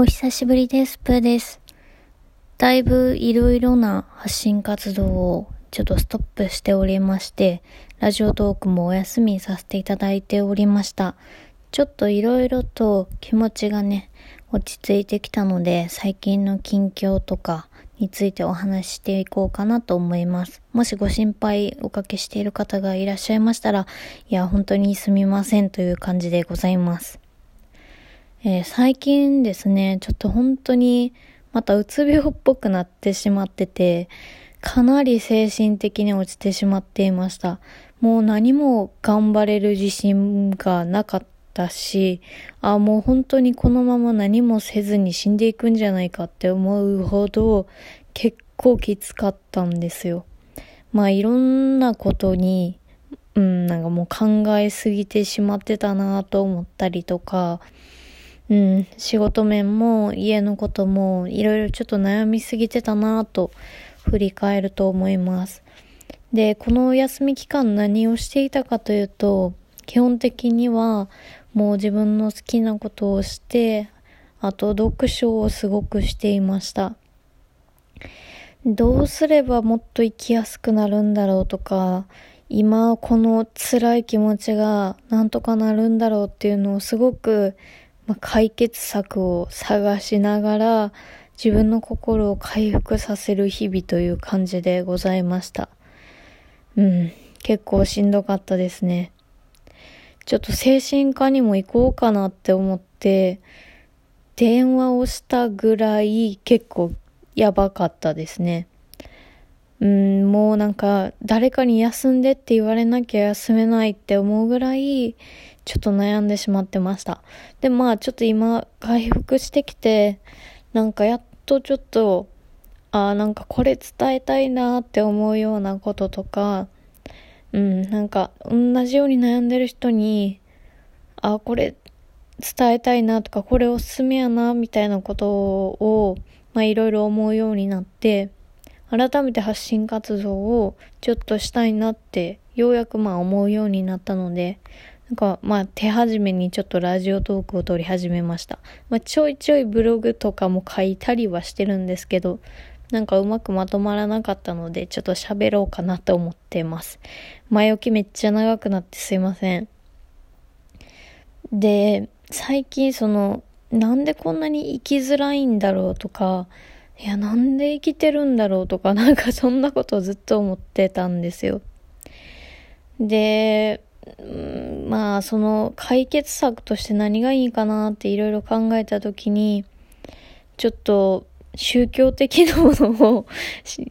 お久しぶりです。プーです。だいぶいろいろな発信活動をちょっとストップしておりまして、ラジオトークもお休みさせていただいておりました。ちょっといろいろと気持ちがね、落ち着いてきたので、最近の近況とかについてお話ししていこうかなと思います。もしご心配おかけしている方がいらっしゃいましたら、いや、本当にすみませんという感じでございます。えー、最近ですね、ちょっと本当にまたうつ病っぽくなってしまってて、かなり精神的に落ちてしまっていました。もう何も頑張れる自信がなかったし、あ、もう本当にこのまま何もせずに死んでいくんじゃないかって思うほど結構きつかったんですよ。まあいろんなことに、うん、なんかもう考えすぎてしまってたなと思ったりとか、うん、仕事面も家のこともいろいろちょっと悩みすぎてたなと振り返ると思います。で、このお休み期間何をしていたかというと、基本的にはもう自分の好きなことをして、あと読書をすごくしていました。どうすればもっと生きやすくなるんだろうとか、今この辛い気持ちがなんとかなるんだろうっていうのをすごくまあ、解決策を探しながら自分の心を回復させる日々という感じでございました。うん、結構しんどかったですね。ちょっと精神科にも行こうかなって思って、電話をしたぐらい結構やばかったですね。うん、もうなんか誰かに休んでって言われなきゃ休めないって思うぐらいちょっと悩んでしまってました。で、まあちょっと今回復してきて、なんかやっとちょっと、ああ、なんかこれ伝えたいなって思うようなこととか、うん、なんか同じように悩んでる人に、ああ、これ伝えたいなとか、これおすすめやな、みたいなことを、まあいろいろ思うようになって、改めて発信活動をちょっとしたいなって、ようやくまあ思うようになったので、なんか、まあ、手始めにちょっとラジオトークを撮り始めました。まあ、ちょいちょいブログとかも書いたりはしてるんですけど、なんかうまくまとまらなかったので、ちょっと喋ろうかなと思ってます。前置きめっちゃ長くなってすいません。で、最近その、なんでこんなに生きづらいんだろうとか、いや、なんで生きてるんだろうとか、なんかそんなことをずっと思ってたんですよ。で、まあ、その解決策として何がいいかなっていろいろ考えたときに、ちょっと宗教的なものを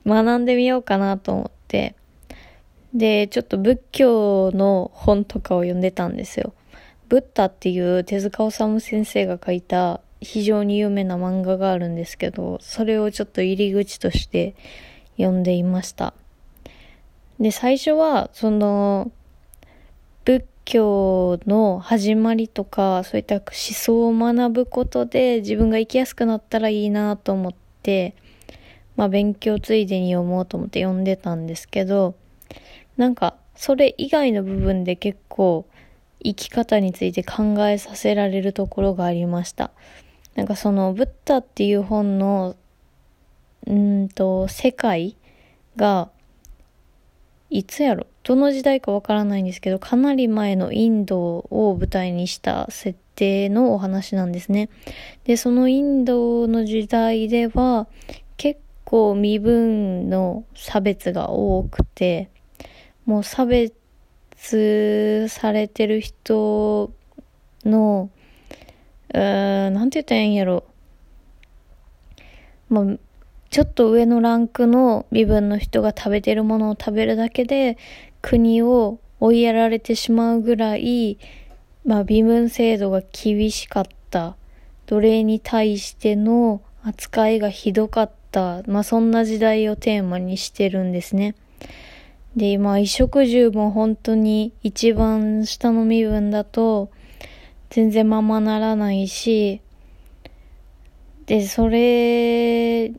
学んでみようかなと思って、で、ちょっと仏教の本とかを読んでたんですよ。ブッダっていう手塚治虫先生が書いた非常に有名な漫画があるんですけど、それをちょっと入り口として読んでいました。で、最初は、その、仏教の始まりとか、そういった思想を学ぶことで自分が生きやすくなったらいいなと思って、まあ勉強ついでに読もうと思って読んでたんですけど、なんかそれ以外の部分で結構生き方について考えさせられるところがありました。なんかそのブッダっていう本の、うんと、世界がいつやろ？どの時代かわからないんですけど、かなり前のインドを舞台にした設定のお話なんですね。で、そのインドの時代では、結構身分の差別が多くて、もう差別されてる人の、うーん、なんて言ったらいいんやろ。まあ、ちょっと上のランクの身分の人が食べてるものを食べるだけで国を追いやられてしまうぐらい、まあ、身分制度が厳しかった。奴隷に対しての扱いがひどかった。まあ、そんな時代をテーマにしてるんですね。で、まあ、衣食住も本当に一番下の身分だと全然ままならないし、で、それ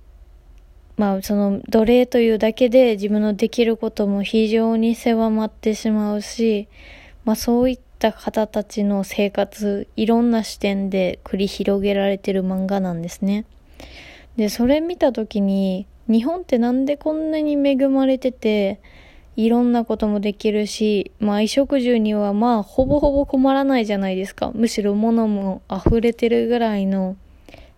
まあその奴隷というだけで自分のできることも非常に狭まってしまうし、まあそういった方たちの生活、いろんな視点で繰り広げられてる漫画なんですね。で、それ見た時に、日本ってなんでこんなに恵まれてて、いろんなこともできるし、まあ衣食住にはまあほぼほぼ困らないじゃないですか。むしろ物も溢れてるぐらいの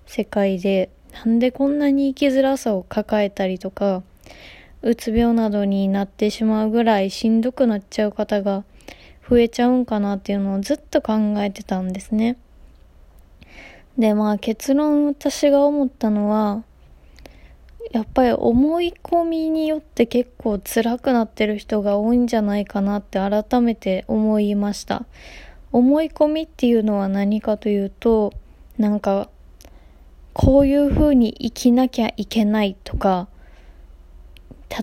世界で、なんでこんなに生きづらさを抱えたりとか、うつ病などになってしまうぐらいしんどくなっちゃう方が増えちゃうんかなっていうのをずっと考えてたんですね。で、まあ結論私が思ったのは、やっぱり思い込みによって結構辛くなってる人が多いんじゃないかなって改めて思いました。思い込みっていうのは何かというと、なんか、こういう風に生きなきゃいけないとか、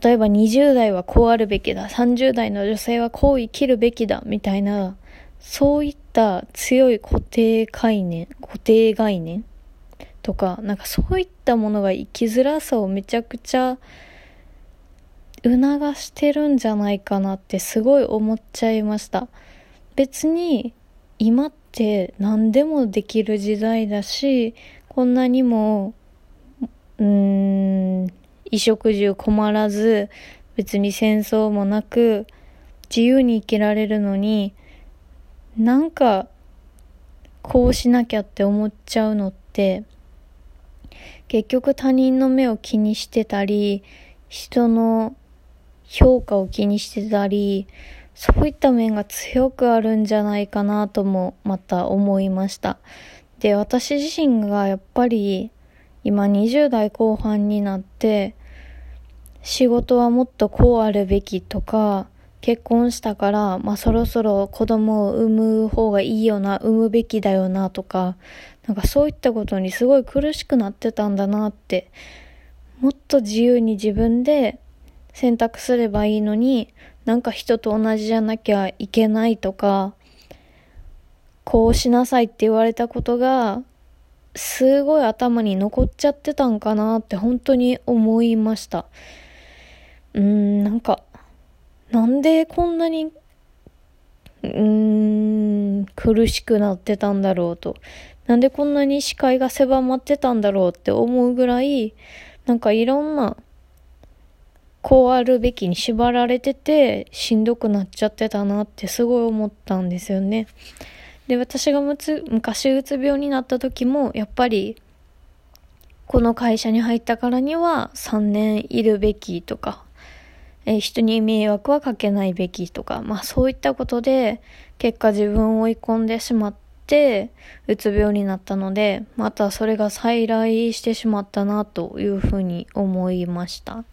例えば20代はこうあるべきだ、30代の女性はこう生きるべきだ、みたいな、そういった強い固定概念、固定概念とか、なんかそういったものが生きづらさをめちゃくちゃ促してるんじゃないかなってすごい思っちゃいました。別に今って何でもできる時代だし、こんなにも、うーん、衣食住困らず、別に戦争もなく、自由に生きられるのに、なんか、こうしなきゃって思っちゃうのって、結局他人の目を気にしてたり、人の評価を気にしてたり、そういった面が強くあるんじゃないかなともまた思いました。で、私自身がやっぱり今20代後半になって仕事はもっとこうあるべきとか結婚したから、まあそろそろ子供を産む方がいいよな、産むべきだよなとか、なんかそういったことにすごい苦しくなってたんだなって、もっと自由に自分で選択すればいいのに、なんか人と同じじゃなきゃいけないとか、こうしなさいって言われたことが、すごい頭に残っちゃってたんかなって本当に思いました。うーん、なんか、なんでこんなに、うーん、苦しくなってたんだろうと。なんでこんなに視界が狭まってたんだろうって思うぐらい、なんかいろんな、こうあるべきに縛られてて、しんどくなっちゃってたなってすごい思ったんですよね。で、私が昔うつ病になった時も、やっぱり、この会社に入ったからには3年いるべきとか、え人に迷惑はかけないべきとか、まあそういったことで、結果自分を追い込んでしまって、うつ病になったので、またそれが再来してしまったなというふうに思いました。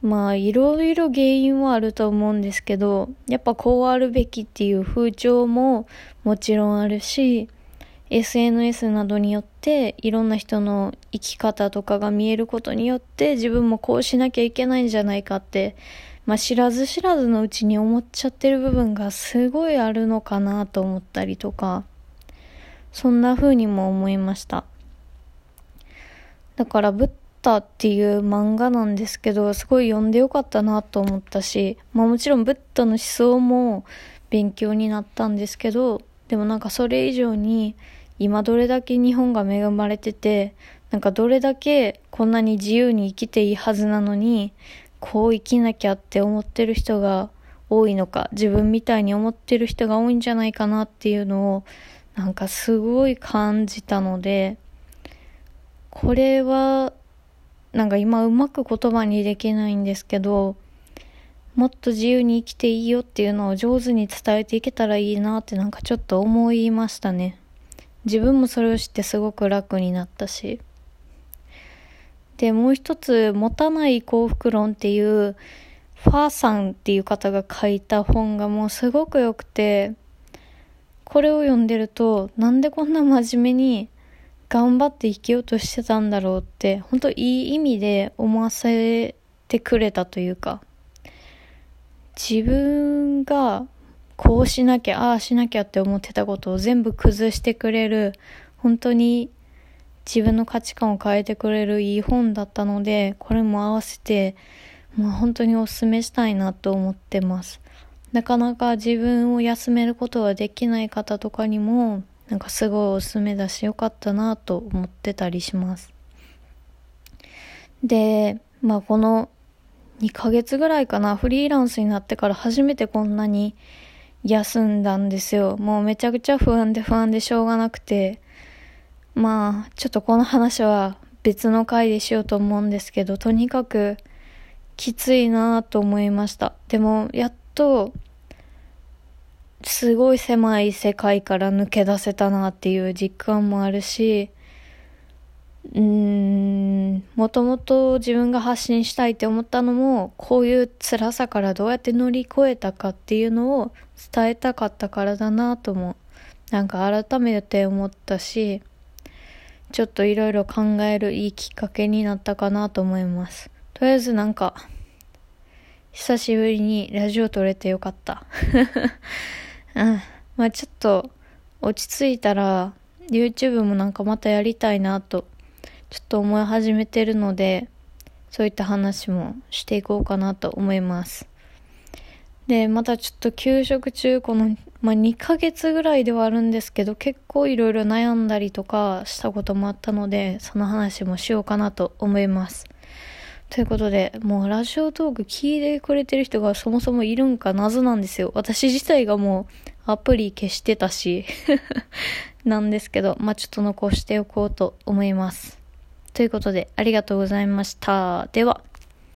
まあいろいろ原因はあると思うんですけど、やっぱこうあるべきっていう風潮ももちろんあるし、SNS などによっていろんな人の生き方とかが見えることによって自分もこうしなきゃいけないんじゃないかって、まあ、知らず知らずのうちに思っちゃってる部分がすごいあるのかなと思ったりとかそんな風にも思いました。だからブッダっていう漫画なんですけどすごい読んでよかったなと思ったし、まあ、もちろんブッダの思想も勉強になったんですけどでもなんかそれ以上に今どれだけ日本が恵まれてて、なんかどれだけこんなに自由に生きていいはずなのに、こう生きなきゃって思ってる人が多いのか、自分みたいに思ってる人が多いんじゃないかなっていうのを、なんかすごい感じたので、これは、なんか今うまく言葉にできないんですけど、もっと自由に生きていいよっていうのを上手に伝えていけたらいいなってなんかちょっと思いましたね。自分もそれを知ってすごく楽になったし。で、もう一つ、持たない幸福論っていう、ファーさんっていう方が書いた本がもうすごく良くて、これを読んでると、なんでこんな真面目に頑張って生きようとしてたんだろうって、本当いい意味で思わせてくれたというか、自分がこうしなきゃ、ああしなきゃって思ってたことを全部崩してくれる、本当に自分の価値観を変えてくれるいい本だったので、これも合わせて、もう本当にお勧めしたいなと思ってます。なかなか自分を休めることができない方とかにも、なんかすごいおすすめだしよかったなと思ってたりします。で、まあこの2ヶ月ぐらいかな、フリーランスになってから初めてこんなに休んだんですよ。もうめちゃくちゃ不安で不安でしょうがなくて、まあ、ちょっとこの話は別の回でしようと思うんですけど、とにかくきついなと思いました。でも、やっと、すごい狭い世界から抜け出せたなっていう実感もあるし、うん、もともと自分が発信したいって思ったのも、こういう辛さからどうやって乗り越えたかっていうのを伝えたかったからだなとも、なんか改めて思ったし、ちょっといろいろ考えるいいきっかけになったかなと思います。とりあえずなんか、久しぶりにラジオ撮れてよかった。うん。まあちょっと、落ち着いたら、YouTube もなんかまたやりたいなと、ちょっと思い始めてるので、そういった話もしていこうかなと思います。で、またちょっと休職中、この、まあ、2ヶ月ぐらいではあるんですけど、結構いろいろ悩んだりとかしたこともあったので、その話もしようかなと思います。ということで、もうラジオトーク聞いてくれてる人がそもそもいるんか謎なんですよ。私自体がもうアプリ消してたし なんですけど、まあ、ちょっと残しておこうと思います。ということで、ありがとうございました。では、